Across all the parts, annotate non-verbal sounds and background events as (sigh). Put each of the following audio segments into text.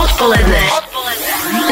Odpoledne.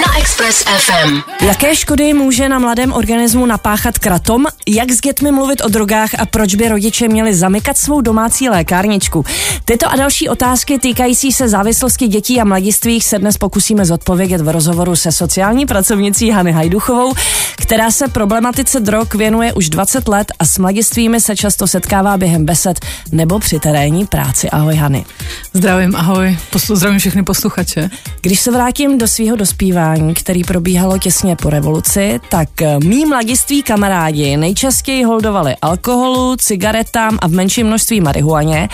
Na Express FM. Jaké škody může na mladém organismu napáchat kratom? Jak s dětmi mluvit o drogách a proč by rodiče měli zamykat svou domácí lékárničku? Tyto a další otázky týkající se závislosti dětí a mladistvých se dnes pokusíme zodpovědět v rozhovoru se sociální pracovnicí Hany Hajduchovou, která se problematice drog věnuje už 20 let a s mladistvými se často setkává během besed nebo při terénní práci. Ahoj Hany. Zdravím, ahoj. Poslu, zdravím všechny posluchače. Když se vrátím do svého dospívání, který probíhalo těsně po revoluci, tak eh, mý mladiství kamarádi nejčastěji holdovali alkoholu, cigaretám a v menším množství marihuaně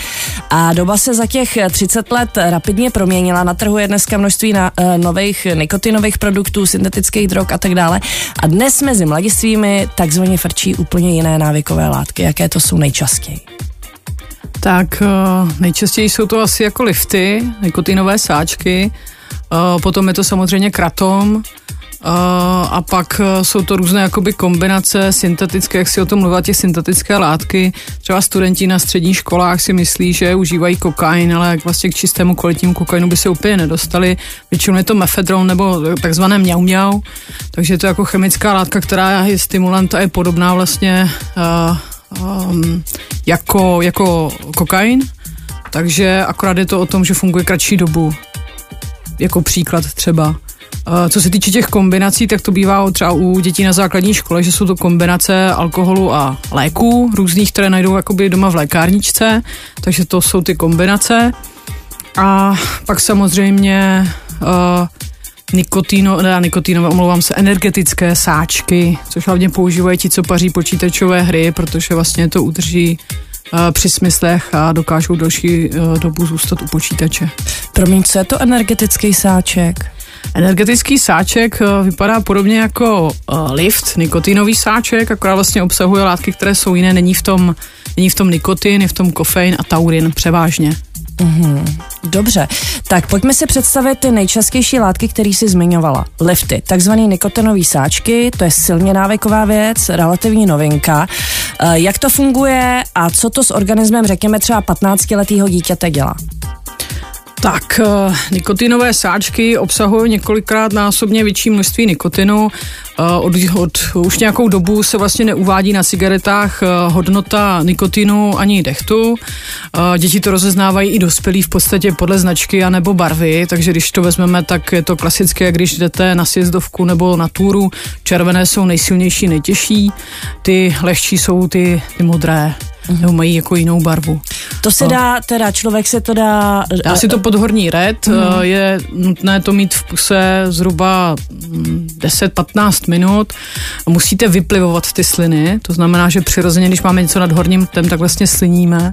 a doba se za těch 30 let rapidně proměnila. Na trhu je dneska množství na, uh, nových nikotinových produktů, syntetických drog a tak dále. A dnes mezi mladistvími takzvaně frčí úplně jiné návykové látky. Jaké to jsou nejčastěji? Tak eh, nejčastěji jsou to asi jako lifty, nikotinové sáčky, potom je to samozřejmě kratom, Uh, a pak jsou to různé jakoby kombinace syntetické, jak si o tom mluvila, těch syntetické látky. Třeba studenti na středních školách si myslí, že užívají kokain, ale vlastně k čistému kvalitnímu kokainu by se úplně nedostali. Většinou je to mefedron nebo takzvané mňau mňau, takže je to jako chemická látka, která je stimulant a je podobná vlastně uh, um, jako, jako kokain, takže akorát je to o tom, že funguje kratší dobu. Jako příklad třeba. Uh, co se týče těch kombinací, tak to bývá třeba u dětí na základní škole, že jsou to kombinace alkoholu a léků, různých, které najdou jakoby doma v lékárničce, takže to jsou ty kombinace. A pak samozřejmě uh, nikotino, ne, nikotinové, omlouvám se, energetické sáčky, což hlavně používají ti, co paří počítačové hry, protože vlastně to udrží při smyslech a dokážou další uh, dobu zůstat u počítače. Promiň, co je to energetický sáček? Energetický sáček uh, vypadá podobně jako lift, nikotinový sáček, akorát vlastně obsahuje látky, které jsou jiné, není v tom, není v tom nikotin, je v tom kofein a taurin převážně. Mm-hmm. Dobře, tak pojďme si představit ty nejčastější látky, které jsi zmiňovala. Lifty, takzvané nikotinové sáčky, to je silně návyková věc, relativní novinka. E, jak to funguje a co to s organismem, řekněme třeba 15-letého dítěte dělá? Tak, eh, nikotinové sáčky obsahují několikrát násobně větší množství nikotinu. Eh, od, od už nějakou dobu se vlastně neuvádí na cigaretách eh, hodnota nikotinu ani dechtu. Děti to rozeznávají i dospělí v podstatě podle značky a nebo barvy, takže když to vezmeme, tak je to klasické, když jdete na sjezdovku nebo na túru. Červené jsou nejsilnější, nejtěžší, ty lehčí jsou ty, ty modré mm-hmm. nebo mají jako jinou barvu. To se dá, teda člověk se to dá... Dá si to podhorní red, mm-hmm. je nutné to mít v puse zhruba 10-15 mm, minut. Musíte vyplivovat ty sliny, to znamená, že přirozeně, když máme něco nad horním tem, tak vlastně sliníme.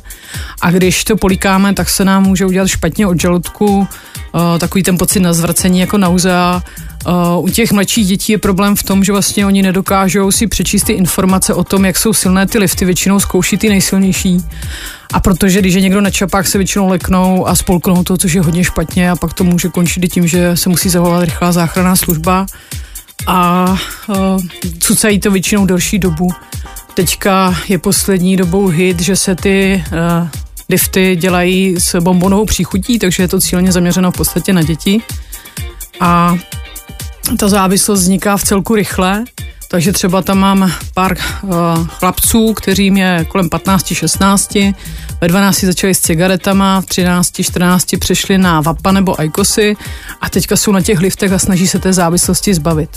A když to políkáme, tak se nám může udělat špatně od žaludku, eh, takový ten pocit na zvracení jako nauzea Uh, u těch mladších dětí je problém v tom, že vlastně oni nedokážou si přečíst ty informace o tom, jak jsou silné ty lifty, většinou zkouší ty nejsilnější. A protože když je někdo na čapách, se většinou leknou a spolknou to, což je hodně špatně a pak to může končit i tím, že se musí zavolat rychlá záchranná služba a uh, cucají to většinou delší dobu. Teďka je poslední dobou hit, že se ty uh, lifty dělají s bombonovou příchutí, takže je to cíleně zaměřeno v podstatě na děti. A ta závislost vzniká v celku rychle, takže třeba tam mám pár uh, chlapců, kterým je kolem 15-16, ve 12 začali s cigaretama, v 13-14 přešli na vapa nebo ajkosy a teďka jsou na těch liftech a snaží se té závislosti zbavit.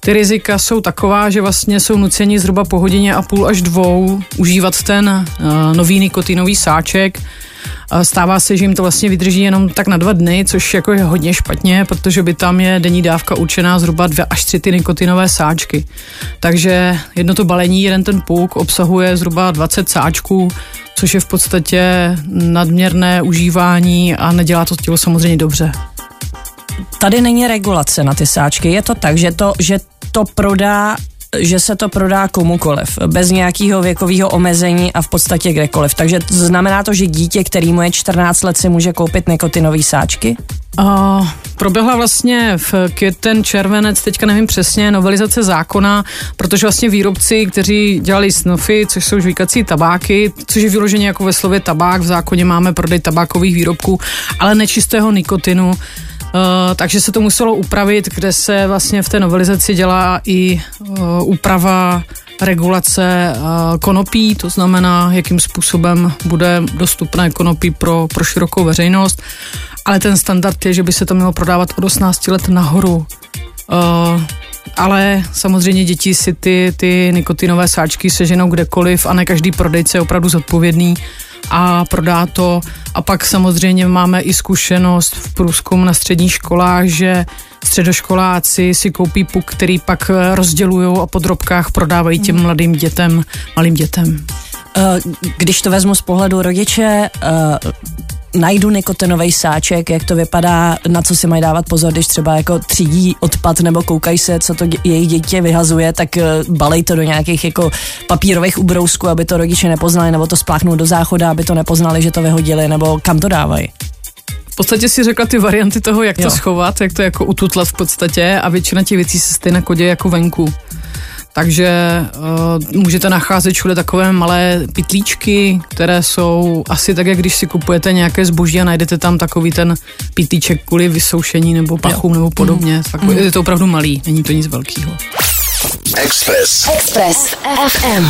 Ty rizika jsou taková, že vlastně jsou nuceni zhruba po hodině a půl až dvou užívat ten uh, nový nikotinový sáček, Stává se, že jim to vlastně vydrží jenom tak na dva dny, což jako je hodně špatně, protože by tam je denní dávka určená zhruba dvě až tři ty nikotinové sáčky. Takže jedno to balení, jeden ten puk obsahuje zhruba 20 sáčků, což je v podstatě nadměrné užívání a nedělá to tělo samozřejmě dobře. Tady není regulace na ty sáčky. Je to tak, že to, že to prodá že se to prodá komukoliv, bez nějakého věkového omezení a v podstatě kdekoliv. Takže to znamená to, že dítě, který mu je 14 let, si může koupit nikotinové sáčky? Uh, proběhla vlastně v květen, červenec, teďka nevím přesně, novelizace zákona, protože vlastně výrobci, kteří dělali snofy, což jsou žvíkací tabáky, což je vyloženě jako ve slově tabák, v zákoně máme prodej tabákových výrobků, ale nečistého nikotinu, Uh, takže se to muselo upravit, kde se vlastně v té novelizaci dělá i uh, úprava regulace uh, konopí, to znamená, jakým způsobem bude dostupné konopí pro, pro širokou veřejnost, ale ten standard je, že by se to mělo prodávat od 18 let nahoru. Uh, ale samozřejmě děti si ty, ty nikotinové sáčky seženou kdekoliv a ne každý prodejce je opravdu zodpovědný a prodá to. A pak samozřejmě máme i zkušenost v průzkumu na středních školách, že středoškoláci si koupí puk, který pak rozdělují a po drobkách prodávají těm mladým dětem, malým dětem. Eh, když to vezmu z pohledu rodiče, eh, najdu nikotinový sáček, jak to vypadá, na co si mají dávat pozor, když třeba jako třídí odpad nebo koukají se, co to jejich dítě vyhazuje, tak eh, balej to do nějakých jako papírových ubrousků, aby to rodiče nepoznali, nebo to spláchnou do záchoda, aby to nepoznali, že to vyhodili, nebo kam to dávají. V podstatě si řekla ty varianty toho, jak jo. to schovat, jak to jako ututlat v podstatě a většina těch věcí se stejně kodě jako venku takže uh, můžete nacházet všude takové malé pitlíčky, které jsou asi tak, jak když si kupujete nějaké zboží a najdete tam takový ten pitlíček kvůli vysoušení nebo pachům nebo podobně. Mm. Takový, mm. Je to opravdu malý, není to nic velkého. Express. Express FM.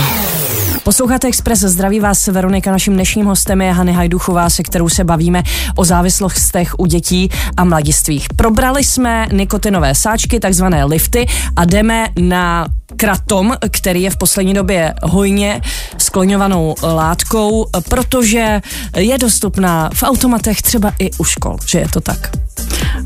Posloucháte Express, zdraví vás Veronika, naším dnešním hostem je Hany Hajduchová, se kterou se bavíme o závislostech u dětí a mladistvých. Probrali jsme nikotinové sáčky, takzvané lifty a jdeme na kratom, který je v poslední době hojně skloňovanou látkou, protože je dostupná v automatech třeba i u škol, že je to tak.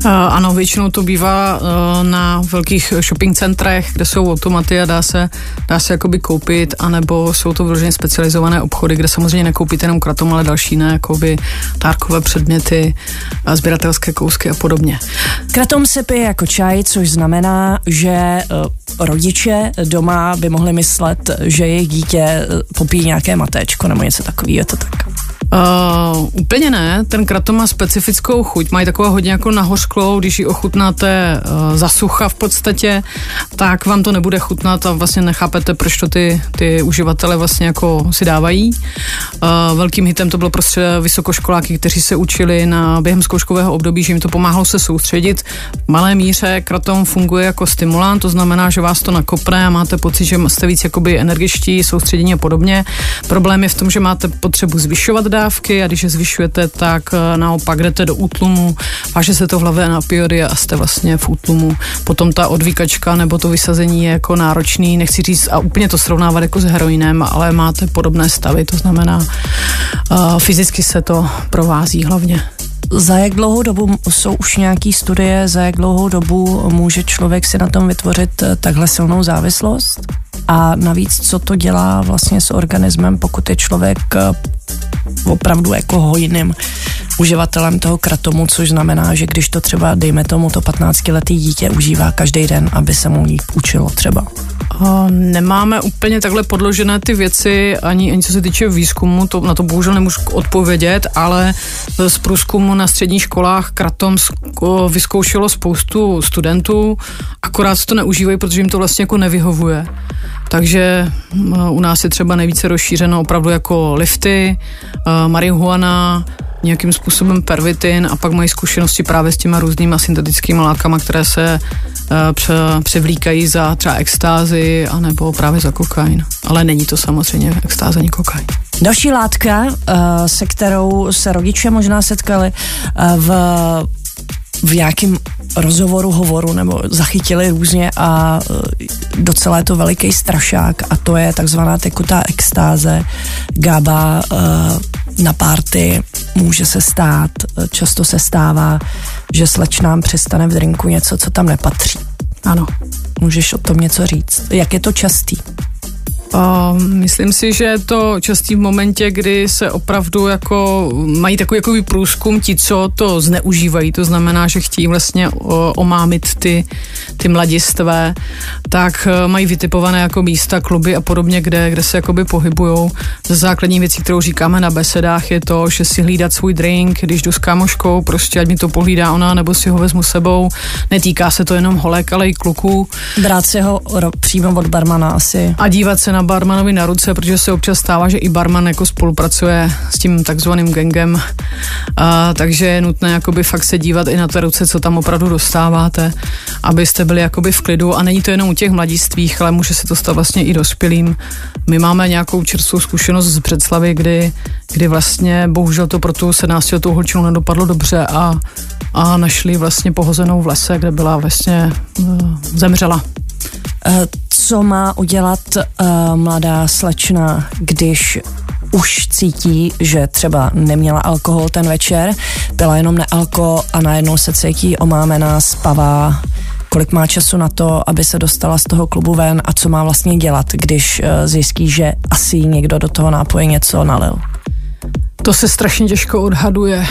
Uh, ano, většinou to bývá uh, na velkých shopping centrech, kde jsou automaty a dá se, dá se jakoby koupit, anebo jsou to vyloženě specializované obchody, kde samozřejmě nekoupíte jenom kratom, ale další ne, jakoby tárkové předměty, sběratelské kousky a podobně. Kratom se pije jako čaj, což znamená, že uh, rodiče doma by mohli myslet, že jejich dítě popíjí nějaké matéčko nebo něco takového, je to tak? Uh, úplně ne, ten kratom má specifickou chuť, mají takovou hodně jako nahořklou, když ji ochutnáte uh, za sucha v podstatě, tak vám to nebude chutnat a vlastně nechápete, proč to ty, ty uživatele vlastně jako si dávají. Uh, velkým hitem to bylo prostě vysokoškoláky, kteří se učili na během zkouškového období, že jim to pomáhalo se soustředit. V malé míře kratom funguje jako stimulant, to znamená, že vás to nakopne a máte pocit, že jste víc jakoby energičtí, soustředění a podobně. Problém je v tom, že máte potřebu zvyšovat dávky, a když je zvyšujete, tak eh, naopak jdete do útlumu, váže se to v hlavě na opioidy a jste vlastně v útlumu. Potom ta odvíkačka nebo to vysazení je jako náročný, nechci říct a úplně to srovnávat jako s heroinem, ale máte podobné stavy, to znamená uh, fyzicky se to provází hlavně. Za jak dlouhou dobu jsou už nějaký studie, za jak dlouhou dobu může člověk si na tom vytvořit eh, takhle silnou závislost? A navíc, co to dělá vlastně s organismem, pokud je člověk opravdu jako hojným uživatelem toho kratomu, což znamená, že když to třeba, dejme tomu, to 15-letý dítě užívá každý den, aby se mu líp učilo třeba. Nemáme úplně takhle podložené ty věci, ani, ani co se týče výzkumu, to, na to bohužel nemůžu odpovědět, ale z průzkumu na středních školách kratom vyzkoušelo spoustu studentů, akorát to neužívají, protože jim to vlastně jako nevyhovuje. Takže u nás je třeba nejvíce rozšířeno opravdu jako lifty, marihuana, nějakým způsobem pervitin a pak mají zkušenosti právě s těma různýma syntetickými látkami, které se uh, převlíkají za třeba extázy anebo právě za kokain. Ale není to samozřejmě extáze ani kokain. Další látka, uh, se kterou se rodiče možná setkali uh, v v nějakém rozhovoru, hovoru nebo zachytili různě a docela je to veliký strašák a to je takzvaná tekutá extáze, GABA na párty může se stát, často se stává, že slečnám přestane v drinku něco, co tam nepatří. Ano. Můžeš o tom něco říct? Jak je to častý? Uh, myslím si, že je to častý v momentě, kdy se opravdu jako mají takový jako průzkum ti, co to zneužívají, to znamená, že chtějí vlastně omámit ty, ty mladistvé, tak e, mají vytipované jako místa, kluby a podobně, kde, kde se jakoby pohybujou. Ze základní věcí, kterou říkáme na besedách, je to, že si hlídat svůj drink, když jdu s kámoškou, prostě ať mi to pohlídá ona, nebo si ho vezmu sebou. Netýká se to jenom holek, ale i kluků. Brát si ho přímo od barmana asi. A dívat se na barmanovi na ruce, protože se občas stává, že i barman jako spolupracuje s tím takzvaným gangem, a, takže je nutné jakoby fakt se dívat i na té ruce, co tam opravdu dostáváte, abyste byli jakoby v klidu a není to jenom u těch mladistvých, ale může se to stát vlastně i dospělým. My máme nějakou čerstvou zkušenost z předslavy, kdy, kdy vlastně bohužel to pro tu 17 letou holčinu nedopadlo dobře a, a našli vlastně pohozenou v lese, kde byla vlastně uh, zemřela. Eh, co má udělat uh, mladá slečna, když už cítí, že třeba neměla alkohol ten večer, byla jenom nealko a najednou se cítí omámená, spavá, kolik má času na to, aby se dostala z toho klubu ven a co má vlastně dělat, když uh, zjistí, že asi někdo do toho nápoje něco nalil. To se strašně těžko odhaduje.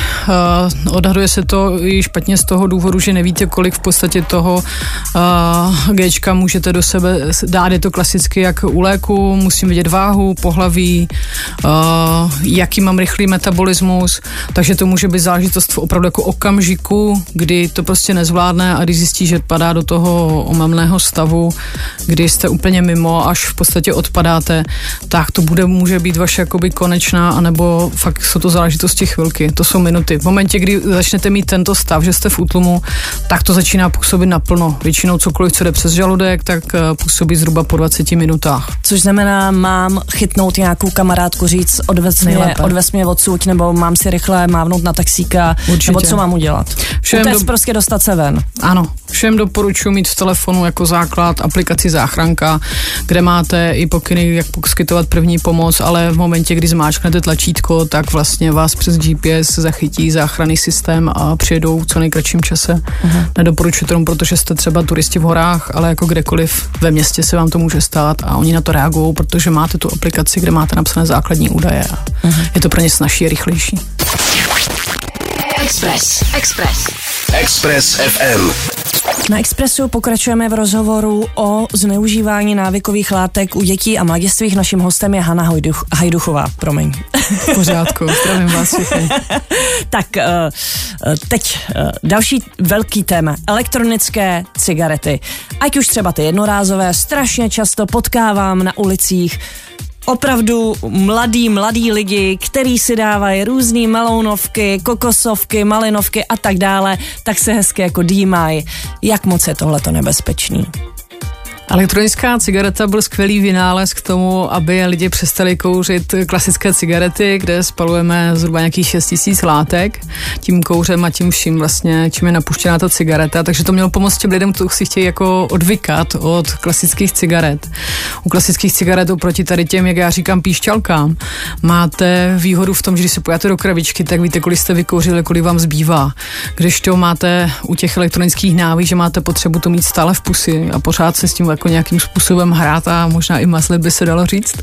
Uh, odhaduje se to i špatně z toho důvodu, že nevíte, kolik v podstatě toho uh, Gčka můžete do sebe dát. Je to klasicky jak u léku, musím vidět váhu, pohlaví, uh, jaký mám rychlý metabolismus, takže to může být záležitost v opravdu jako okamžiku, kdy to prostě nezvládne a když zjistí, že padá do toho omamného stavu, kdy jste úplně mimo, až v podstatě odpadáte, tak to bude, může být vaše jakoby konečná, anebo fakt jsou to záležitosti chvilky, to jsou minuty. V momentě, kdy začnete mít tento stav, že jste v útlumu, tak to začíná působit naplno. Většinou cokoliv, co jde přes žaludek, tak eh, působí zhruba po 20 minutách. Což znamená, mám chytnout nějakou kamarádku, říct, odvez mě, odvez mě odsud, nebo mám si rychle mávnout na taxíka, Určitě. nebo co mám udělat. Všem do... prostě dostat se ven. Ano, všem doporučuji mít v telefonu jako základ aplikaci záchranka, kde máte i pokyny, jak poskytovat první pomoc, ale v momentě, kdy zmáčknete tlačítko, tak vlastně vás přes GPS zachytí záchranný systém a přijedou v co nejkratším čase. Uh-huh. Nedoporučuji tomu, protože jste třeba turisti v horách, ale jako kdekoliv ve městě se vám to může stát a oni na to reagují, protože máte tu aplikaci, kde máte napsané základní údaje a uh-huh. je to pro ně snažší a rychlejší. Express. Express. Express FM. Na Expressu pokračujeme v rozhovoru o zneužívání návykových látek u dětí a mladistvých. Naším hostem je Hanna Hajduch, Hajduchová. Promiň. V pořádku, zdravím vás všechny. (laughs) tak eh, eh, teď eh, další velký téma. Elektronické cigarety. Ať už třeba ty jednorázové, strašně často potkávám na ulicích opravdu mladý, mladý lidi, který si dávají různé melounovky, kokosovky, malinovky a tak dále, tak se hezky jako dýmají. Jak moc je tohleto nebezpečný? Elektronická cigareta byl skvělý vynález k tomu, aby lidi přestali kouřit klasické cigarety, kde spalujeme zhruba nějakých 6 tisíc látek tím kouřem a tím vším vlastně, čím je napuštěná ta cigareta. Takže to mělo pomoct těm lidem, kteří si chtějí jako odvykat od klasických cigaret. U klasických cigaret oproti tady těm, jak já říkám, píšťalkám, máte výhodu v tom, že když se pojáte do krabičky, tak víte, kolik jste vykouřili, kolik vám zbývá. Když to máte u těch elektronických náví, že máte potřebu to mít stále v pusi a pořád se s tím jako nějakým způsobem hrát a možná i maslit by se dalo říct.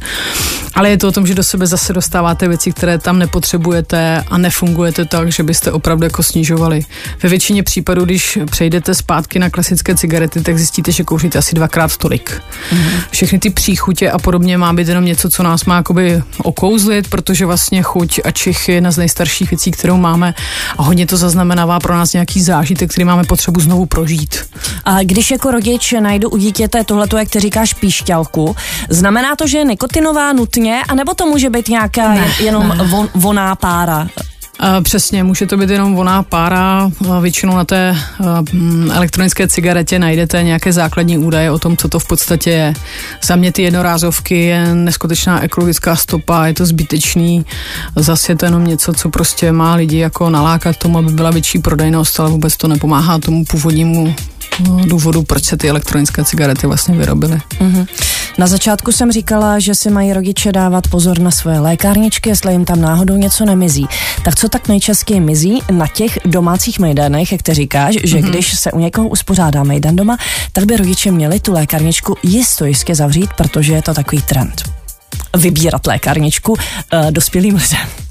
Ale je to o tom, že do sebe zase dostáváte věci, které tam nepotřebujete a nefungujete tak, že byste opravdu jako snižovali. Ve většině případů, když přejdete zpátky na klasické cigarety, tak zjistíte, že kouříte asi dvakrát tolik. Mm-hmm. Všechny ty příchutě a podobně má být jenom něco, co nás má jakoby okouzlit, protože vlastně chuť a čich je jedna z nejstarších věcí, kterou máme a hodně to zaznamenává pro nás nějaký zážitek, který máme potřebu znovu prožít. A když jako rodič najdu u dítěte tohleto, jak ty říkáš, píšťalku, znamená to, že je nikotinová nutně, anebo to může být nějaká ne, jenom ne. Von, voná pára? Přesně, může to být jenom voná pára. Většinou na té mm, elektronické cigaretě najdete nějaké základní údaje o tom, co to v podstatě je. Za mě ty jednorázovky je neskutečná ekologická stopa, je to zbytečný. Zase je to jenom něco, co prostě má lidi jako nalákat tomu, aby byla větší prodejnost, ale vůbec to nepomáhá tomu původnímu důvodu, proč se ty elektronické cigarety vlastně vyrobily. Mm-hmm. Na začátku jsem říkala, že si mají rodiče dávat pozor na svoje lékárničky, jestli jim tam náhodou něco nemizí. Tak co tak nejčastěji mizí na těch domácích mejdanech, jak ty říkáš, že mm-hmm. když se u někoho uspořádá mejdan doma, tak by rodiče měli tu lékárničku jisto jistě zavřít, protože je to takový trend. Vybírat lékárničku uh, dospělým lidem.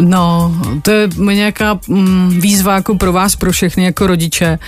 No, to je nějaká mm, výzva jako pro vás, pro všechny jako rodiče.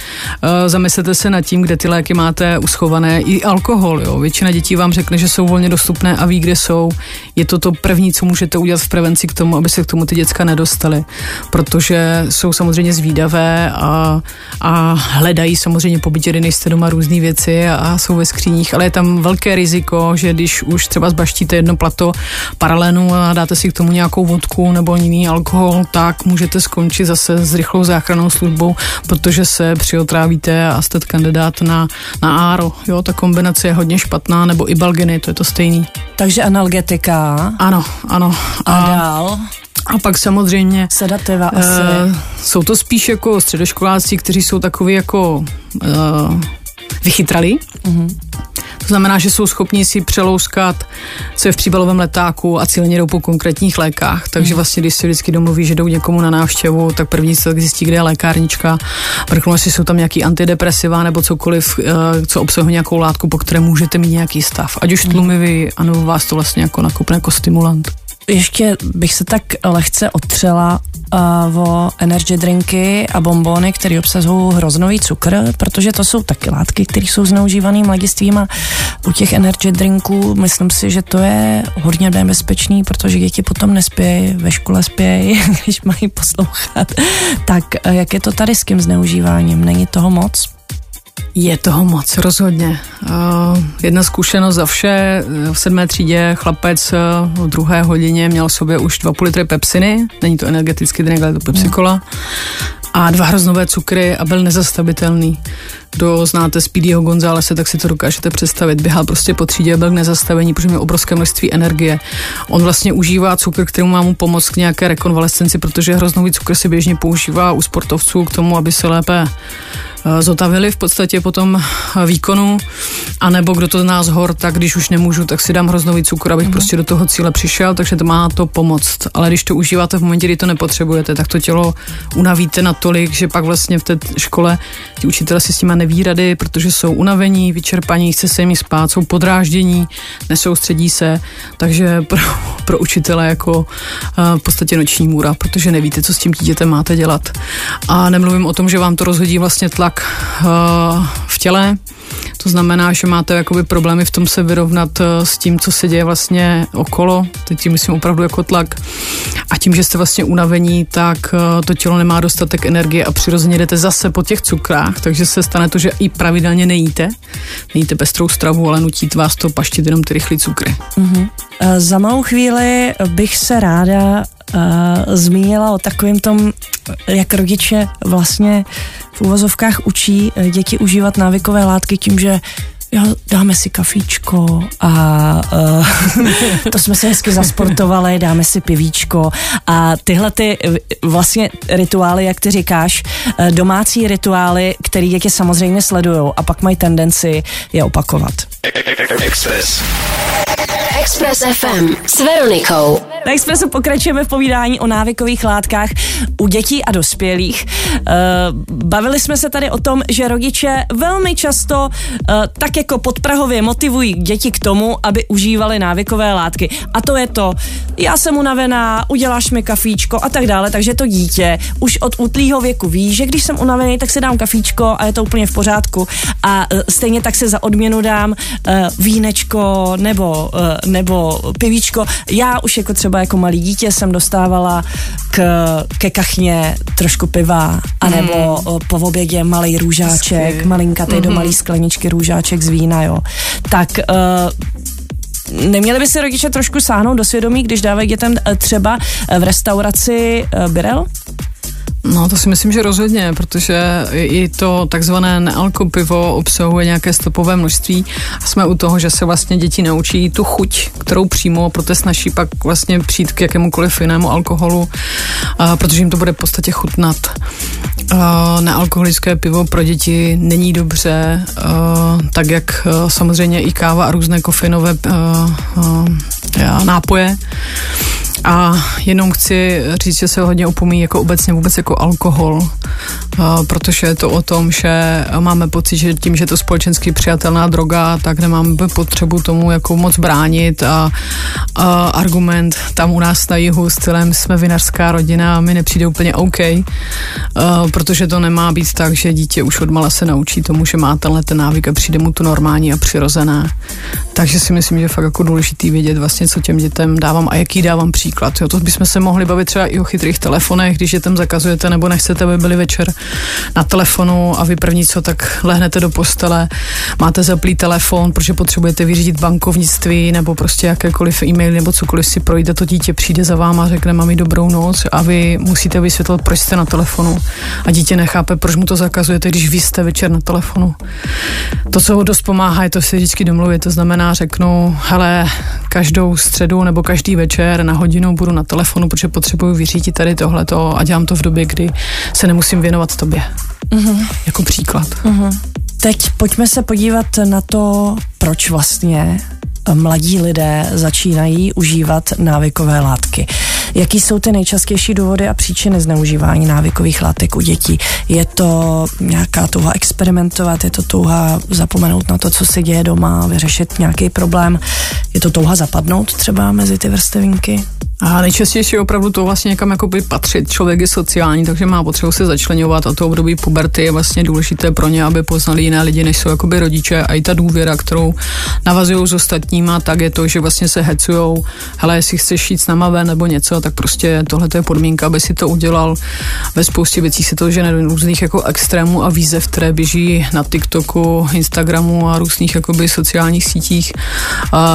Uh, zamyslete se nad tím, kde ty léky máte uschované. I alkohol, jo. Většina dětí vám řekne, že jsou volně dostupné a ví, kde jsou. Je to to první, co můžete udělat v prevenci k tomu, aby se k tomu ty děcka nedostaly. Protože jsou samozřejmě zvídavé a, a hledají samozřejmě po bytě, nejste doma různé věci a, a jsou ve skříních, ale je tam velké riziko, že když už třeba zbaštíte jedno plato paralénu a dáte si k tomu nějakou vodku nebo jiný alkohol, tak můžete skončit zase s rychlou záchrannou službou, protože se přiotrávíte a jste kandidát na, na áro. Jo, ta kombinace je hodně špatná, nebo i balgeny, to je to stejný. Takže analgetika. Ano, ano. A, a dál? A pak samozřejmě... Sedativa asi. Uh, jsou to spíš jako středoškoláci, kteří jsou takový jako uh, vychytrali. Uh-huh. To znamená, že jsou schopni si přelouskat, co je v příbalovém letáku a cíleně jdou po konkrétních lékách. Takže mhm. vlastně, když se vždycky domluví, že jdou někomu na návštěvu, tak první se tak zjistí, kde je lékárnička. Mrknou, jestli jsou tam nějaký antidepresiva nebo cokoliv, eh, co obsahuje nějakou látku, po které můžete mít nějaký stav. Ať už mhm. tlumivý, anebo vás to vlastně jako nakupne jako stimulant. Ještě bych se tak lehce otřela uh, o energy drinky a bombony, které obsahují hroznový cukr, protože to jsou taky látky, které jsou zneužívané mladistvím a u těch energy drinků myslím si, že to je hodně nebezpečný, protože děti potom nespějí, ve škole spějí, (laughs) když mají poslouchat. Tak jak je to tady s tím zneužíváním? Není toho moc? Je toho moc, rozhodně. Uh, jedna zkušenost za vše. V sedmé třídě chlapec v druhé hodině měl sobě už 2,5 litry pepsiny. Není to energetický drink, ale to pepsikola. A dva hroznové cukry a byl nezastavitelný. Kdo znáte Speedyho Gonzálese, tak si to dokážete představit. Běhal prostě po třídě, byl k nezastavení, protože měl obrovské množství energie. On vlastně užívá cukr, který má mu pomoct k nějaké rekonvalescenci, protože hroznový cukr se běžně používá u sportovců k tomu, aby se lépe Eh, zotavili v podstatě potom eh, výkonu, anebo kdo to zná z hor, tak když už nemůžu, tak si dám hroznový cukr, abych mm. prostě do toho cíle přišel, takže to má to pomoct. Ale když to užíváte v momentě, kdy to nepotřebujete, tak to tělo unavíte natolik, že pak vlastně v té škole ti učitelé si s tím neví rady, protože jsou unavení, vyčerpaní, chce se jim spát, jsou podráždění, nesoustředí se, takže pro, pro učitele jako uh, v podstatě noční můra, protože nevíte, co s tím dítětem máte dělat. A nemluvím o tom, že vám to rozhodí vlastně tlak tlak uh, v těle. To znamená, že máte jakoby problémy v tom se vyrovnat uh, s tím, co se děje vlastně okolo. Teď tím myslím opravdu jako tlak. A tím, že jste vlastně unavení, tak uh, to tělo nemá dostatek energie a přirozeně jdete zase po těch cukrách, takže se stane to, že i pravidelně nejíte. Nejíte pestrou stravu, ale nutí vás to paštit jenom ty rychlé cukry. Uh-huh. Za malou chvíli bych se ráda uh, zmínila o takovém tom, jak rodiče vlastně v úvozovkách učí eh, děti užívat návykové látky tím, že jo, dáme si kafíčko a uh, (laughs) to jsme se hezky zasportovali, dáme si pivíčko a tyhle ty vlastně rituály, jak ty říkáš, domácí rituály, které děti samozřejmě sledují a pak mají tendenci je opakovat. Express. Express FM s Veronikou. Na Expressu pokračujeme v povídání o návykových látkách u dětí a dospělých. Uh, bavili jsme se tady o tom, že rodiče velmi často uh, tak jako podprahově motivují děti k tomu, aby užívali návykové látky. A to je to, já jsem unavená, uděláš mi kafíčko a tak dále, takže to dítě už od útlýho věku ví, že když jsem unavený, tak si dám kafíčko a je to úplně v pořádku. A uh, stejně tak se za odměnu dám uh, vínečko nebo, uh, nebo pivíčko. Já už jako třeba jako malý dítě jsem dostávala k, ke kachně trošku piva, anebo mm. po obědě malý růžáček, Skvěl. malinkatý mm-hmm. do malý skleničky růžáček z vína, jo. Tak uh, neměli by si rodiče trošku sáhnout do svědomí, když dávají dětem třeba v restauraci birel? No to si myslím, že rozhodně, protože i to takzvané nealko pivo obsahuje nějaké stopové množství a jsme u toho, že se vlastně děti naučí tu chuť, kterou přijmou a proto snaží pak vlastně přijít k jakémukoliv jinému alkoholu, a, protože jim to bude v podstatě chutnat. A, nealkoholické pivo pro děti není dobře, tak jak samozřejmě i káva a různé kofeinové nápoje A jenom chci říct, že se hodně opomíjí jako obecně vůbec jako alkohol, protože je to o tom, že máme pocit, že tím, že je to společensky přijatelná droga, tak nemáme potřebu tomu jako moc bránit a, a argument tam u nás na jihu s celém jsme vinařská rodina a mi nepřijde úplně OK, protože to nemá být tak, že dítě už odmala se naučí tomu, že má tenhle ten návyk a přijde mu to normální a přirozené. Takže si myslím, že je fakt jako důležitý vědět vlastně, co těm dětem dávám a jaký dávám příklad. Jo, to bychom se mohli bavit třeba i o chytrých telefonech, když je tam zakazujete nebo nechcete, aby byli večer na telefonu a vy první co, tak lehnete do postele, máte zaplý telefon, protože potřebujete vyřídit bankovnictví nebo prostě jakékoliv e-mail nebo cokoliv si projde, to dítě přijde za váma a řekne mami dobrou noc a vy musíte vysvětlit, proč jste na telefonu a dítě nechápe, proč mu to zakazujete, když vy jste večer na telefonu. To, co ho dost pomáhá, je to si vždycky domluvit, to znamená řeknu, hele, každou středu nebo každý večer na hodinu budu na telefonu, protože potřebuju vyřídit tady tohleto a dělám to v době, kdy se nemusím věnovat tobě. Uh-huh. Jako příklad. Uh-huh. Teď pojďme se podívat na to, proč vlastně mladí lidé začínají užívat návykové látky. Jaký jsou ty nejčastější důvody a příčiny zneužívání návykových látek u dětí? Je to nějaká touha experimentovat, je to touha zapomenout na to, co se děje doma, vyřešit nějaký problém, je to touha zapadnout třeba mezi ty vrstevinky? A nejčastější je opravdu to vlastně někam jakoby patřit. Člověk je sociální, takže má potřebu se začlenovat a to období puberty je vlastně důležité pro ně, aby poznali jiné lidi, než jsou jakoby rodiče a i ta důvěra, kterou navazují s ostatníma, tak je to, že vlastně se hecujou, hele, jestli chceš jít s náma ven nebo něco, tak prostě tohle je podmínka, aby si to udělal. Ve spoustě věcí se to žene různých jako extrémů a výzev, které běží na TikToku, Instagramu a různých jakoby sociálních sítích,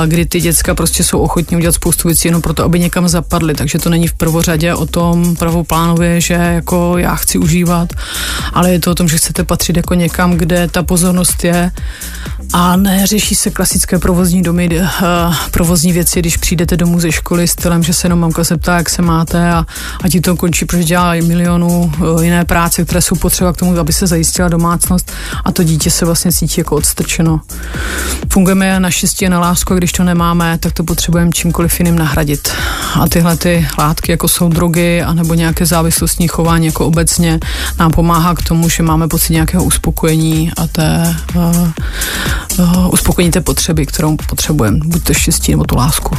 kdy ty děcka prostě jsou ochotní udělat spoustu věcí jenom proto, aby někam zapadly, takže to není v prvořadě o tom pravoplánově, že jako já chci užívat, ale je to o tom, že chcete patřit jako někam, kde ta pozornost je a neřeší se klasické provozní domy, uh, provozní věci, když přijdete domů ze školy s stylem, že se jenom mamka se ptá, jak se máte a, a ti to končí, protože dělá milionů uh, jiné práce, které jsou potřeba k tomu, aby se zajistila domácnost a to dítě se vlastně cítí jako odstrčeno. Fungujeme na štěstí a na lásku a když to nemáme, tak to potřebujeme čímkoliv jiným nahradit. A tyhle ty látky, jako jsou drogy, anebo nějaké závislostní chování, jako obecně, nám pomáhá k tomu, že máme pocit nějakého uspokojení a té uh, uh, uspokojení té potřeby, kterou potřebujeme, buď to štěstí nebo tu lásku.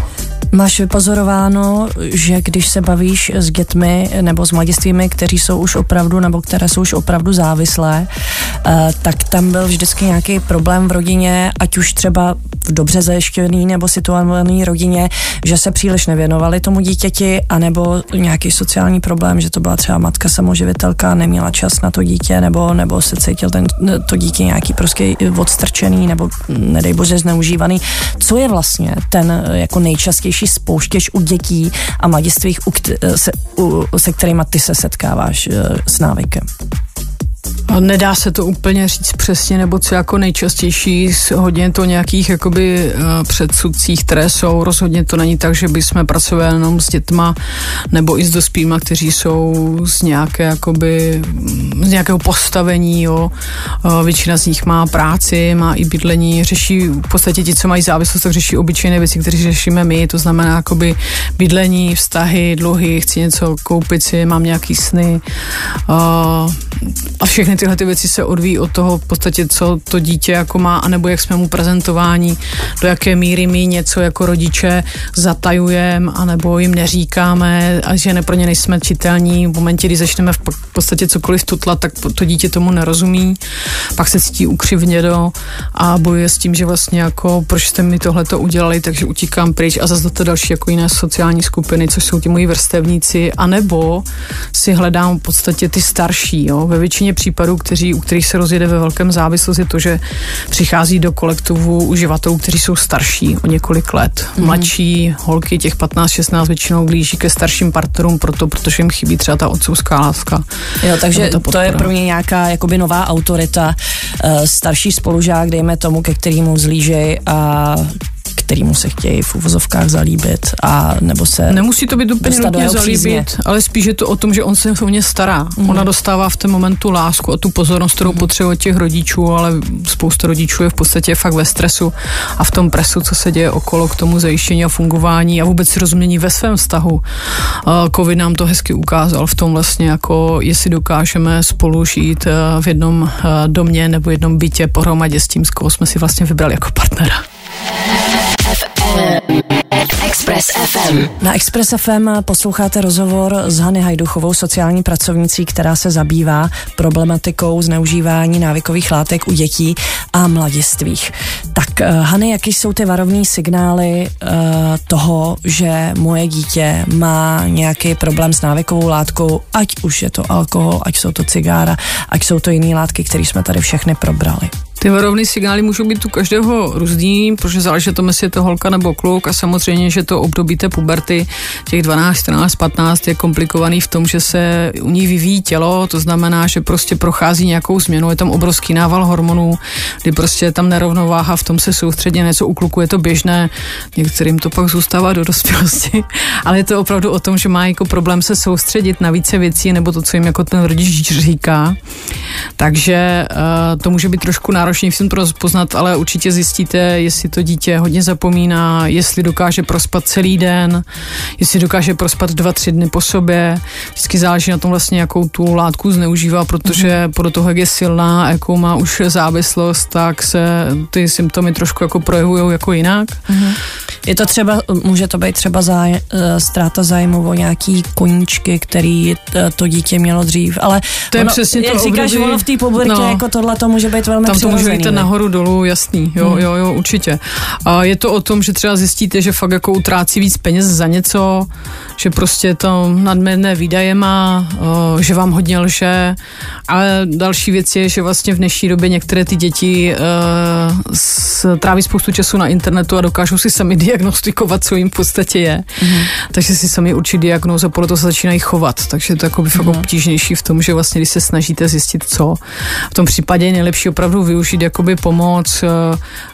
Máš vypozorováno, že když se bavíš s dětmi nebo s mladistvými, kteří jsou už opravdu nebo které jsou už opravdu závislé, eh, tak tam byl vždycky nějaký problém v rodině, ať už třeba dobře zajištěný nebo situovaný rodině, že se příliš nevěnovali tomu dítěti, anebo nějaký sociální problém, že to byla třeba matka samoživitelka, neměla čas na to dítě, nebo, nebo se cítil ten, to dítě nějaký prostě odstrčený, nebo nedej bože zneužívaný. Co je vlastně ten jako nejčastější nejčastější spouštěč u dětí a mladistvých, u, se, u, se kterými ty se setkáváš eh, s návykem? Nedá se to úplně říct přesně, nebo co jako nejčastější, hodně to nějakých jakoby eh, předsudcích, které jsou, rozhodně to není tak, že bychom pracovali jenom s dětma, nebo i s dospíma, kteří jsou z nějaké jakoby, z nějakého postavení, jo. Eh, většina z nich má práci, má i bydlení, řeší v podstatě ti, co mají závislost, tak řeší obyčejné věci, které řešíme my, to znamená jakoby bydlení, vztahy, dluhy, chci něco koupit si, mám nějaký sny. Eh, a všechny tyhle ty věci se odvíjí od toho v podstatě, co to dítě jako má, anebo jak jsme mu prezentováni, do jaké míry my něco jako rodiče zatajujeme, anebo jim neříkáme a že ne pro ně nejsme čitelní. V momentě, kdy začneme v podstatě cokoliv tutlat, tak to dítě tomu nerozumí, pak se cítí ukřivněno a bojuje s tím, že vlastně jako proč jste mi tohle to udělali, takže utíkám pryč a zase do to další jako jiné sociální skupiny, což jsou ti moji vrstevníci, anebo si hledám v podstatě ty starší. Jo. Ve většině případů kteří, u kterých se rozjede ve velkém závislost, je to, že přichází do kolektivu uživatelů, kteří jsou starší o několik let. Mm. Mladší holky, těch 15-16 většinou blíží ke starším partnerům, proto, protože jim chybí třeba ta otcovská láska. Jo, takže to je pro mě nějaká jakoby nová autorita, uh, starší spolužák, dejme tomu, ke kterému zlížej a kterýmu se chtějí v uvozovkách zalíbit a nebo se Nemusí to být úplně nutně zalíbit, ale spíš je to o tom, že on se o ně stará. Mm. Ona dostává v ten momentu lásku a tu pozornost, kterou mm. potřebuje těch rodičů, ale spousta rodičů je v podstatě fakt ve stresu a v tom presu, co se děje okolo k tomu zajištění a fungování a vůbec si rozumění ve svém vztahu. Covid nám to hezky ukázal v tom vlastně, jako jestli dokážeme spolu žít v jednom domě nebo jednom bytě pohromadě s tím, s koho jsme si vlastně vybrali jako partnera. Na Express FM posloucháte rozhovor s Hany Hajduchovou, sociální pracovnicí, která se zabývá problematikou zneužívání návykových látek u dětí a mladistvých. Tak eh, Hany, jaký jsou ty varovní signály uh, toho, že moje dítě má nějaký problém s návykovou látkou, ať už je to alkohol, ať jsou to cigára, ať jsou to jiné látky, které jsme tady všechny probrali? Ty varovné signály můžou být u každého různý, protože záleží to, jestli je to holka nebo kluk a samozřejmě, že to období té puberty, těch 12, 14, 15 je komplikovaný v tom, že se u ní vyvíjí tělo, to znamená, že prostě prochází nějakou změnu, je tam obrovský nával hormonů, kdy prostě je tam nerovnováha, v tom se soustředně něco u kluku je to běžné, některým to pak zůstává do dospělosti, (laughs) ale je to opravdu o tom, že má jako problém se soustředit na více věcí, nebo to, co jim jako ten rodič říká. Takže uh, to může být trošku náročné náročný v tom rozpoznat, ale určitě zjistíte, jestli to dítě hodně zapomíná, jestli dokáže prospat celý den, jestli dokáže prospat dva, tři dny po sobě. Vždycky záleží na tom vlastně, jakou tu látku zneužívá, protože mm-hmm. podle toho, jak je silná, jakou má už závislost, tak se ty symptomy trošku jako projevují jako jinak. Mm-hmm. Je to třeba, může to být třeba záj, eh, ztráta zájmu o nějaký koníčky, který eh, to dítě mělo dřív, ale to je ono, přesně jak to říkáš, období, ono v té pubertě, no, jako tohle to může být velmi Tam to může být nahoru dolů, jasný, jo, hmm. jo, jo, určitě. A je to o tom, že třeba zjistíte, že fakt jako utrácí víc peněz za něco, že prostě to nadměrné výdaje má, že vám hodně lže, ale další věc je, že vlastně v dnešní době některé ty děti s, tráví spoustu času na internetu a dokážou si sami (laughs) diagnostikovat, co jim v podstatě je. Mm-hmm. Takže si sami určí diagnózu a podle toho se začínají chovat. Takže to je jako by fakt mm-hmm. obtížnější v tom, že vlastně, když se snažíte zjistit, co, v tom případě je nejlepší opravdu využít jakoby pomoc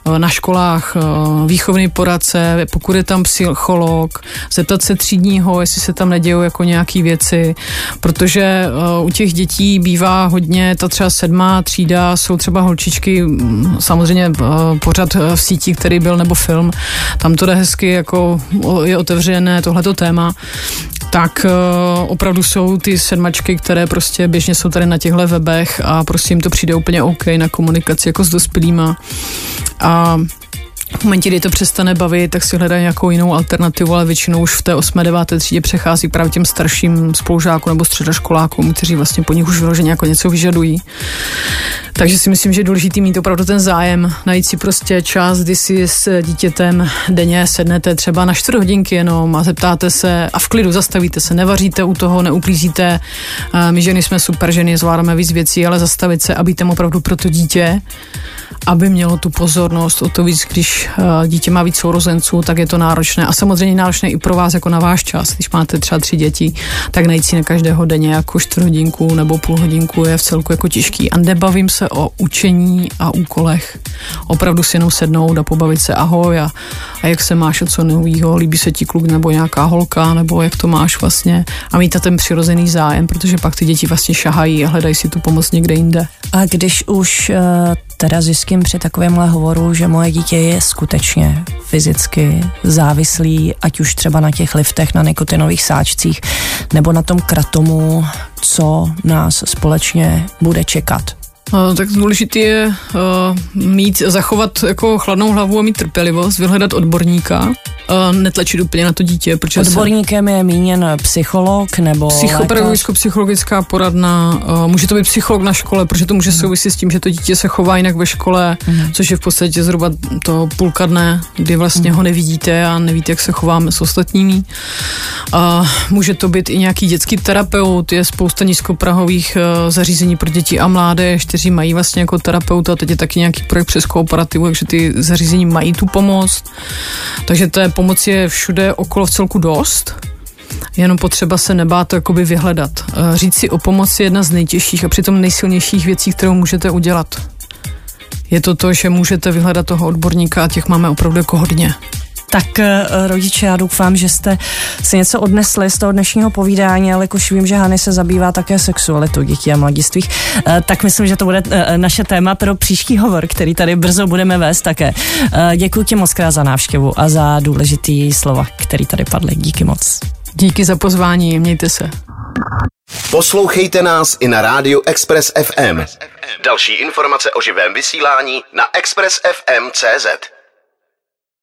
uh, na školách, uh, výchovný poradce, pokud je tam psycholog, zeptat se třídního, jestli se tam nedějou jako nějaké věci, protože u těch dětí bývá hodně, ta třeba sedmá třída jsou třeba holčičky, mm, samozřejmě pořád v síti, který byl, nebo film, tam to jde hezky, jako je otevřené tohleto téma, tak uh, opravdu jsou ty sedmačky, které prostě běžně jsou tady na těchto webech a prostě jim to přijde úplně OK na komunikaci jako s dospělýma. A v momentě, kdy to přestane bavit, tak si hledají nějakou jinou alternativu, ale většinou už v té 8. 9. třídě přechází právě těm starším spolužákům nebo středoškolákům, kteří vlastně po nich už vyloženě jako něco vyžadují. Takže si myslím, že je důležité mít opravdu ten zájem, najít si prostě čas, kdy si s dítětem denně sednete třeba na 4 hodinky jenom a zeptáte se a v klidu zastavíte se, nevaříte u toho, neuklízíte. My ženy jsme super ženy, zvládáme víc věcí, ale zastavit se a být tam opravdu pro to dítě aby mělo tu pozornost. O to víc, když eh, dítě má víc sourozenců, tak je to náročné. A samozřejmě náročné i pro vás, jako na váš čas. Když máte třeba tři děti, tak najít si na každého denně jako čtvrt hodinku nebo půl hodinku je v celku jako těžký. A nebavím se o učení a úkolech. Opravdu si jenom sednout a pobavit se ahoj a, a jak se máš a co novýho, líbí se ti kluk nebo nějaká holka, nebo jak to máš vlastně a mít ten přirozený zájem, protože pak ty děti vlastně šahají a hledají si tu pomoc někde jinde. A když už uh, teda zjistím při takovémhle hovoru, že moje dítě je skutečně fyzicky závislý, ať už třeba na těch liftech, na nikotinových sáčcích, nebo na tom kratomu, co nás společně bude čekat. Tak důležité je uh, mít, zachovat jako chladnou hlavu a mít trpělivost, vyhledat odborníka, uh, netlačit úplně na to dítě. Protože Odborníkem se... je míněn psycholog nebo Psychopedagogicko-psychologická poradna, uh, může to být psycholog na škole, protože to může mm. souviset s tím, že to dítě se chová jinak ve škole, mm. což je v podstatě zhruba to půlka dne, kdy vlastně mm. ho nevidíte a nevíte, jak se chováme s ostatními. Uh, může to být i nějaký dětský terapeut, je spousta nízkoprahových zařízení pro děti a mládež, kteří mají vlastně jako terapeuta, teď je taky nějaký projekt přes kooperativu, takže ty zařízení mají tu pomoc. Takže té pomoci je všude okolo v celku dost. Jenom potřeba se nebát to vyhledat. Eh, říct si o pomoci je jedna z nejtěžších a přitom nejsilnějších věcí, kterou můžete udělat. Je to to, že můžete vyhledat toho odborníka a těch máme opravdu jako hodně. Tak eh, rodiče, já doufám, že jste si něco odnesli z toho dnešního povídání, ale jakož vím, že Hany se zabývá také sexualitou dětí a mladistvých, eh, tak myslím, že to bude eh, naše téma pro příští hovor, který tady brzo budeme vést také. Děkuji ti moc krát za návštěvu a za důležitý slova, který tady padly. Díky moc. Díky za pozvání, mějte se. Poslouchejte nás i na rádiu Express FM. Další informace o živém vysílání na expressfm.cz.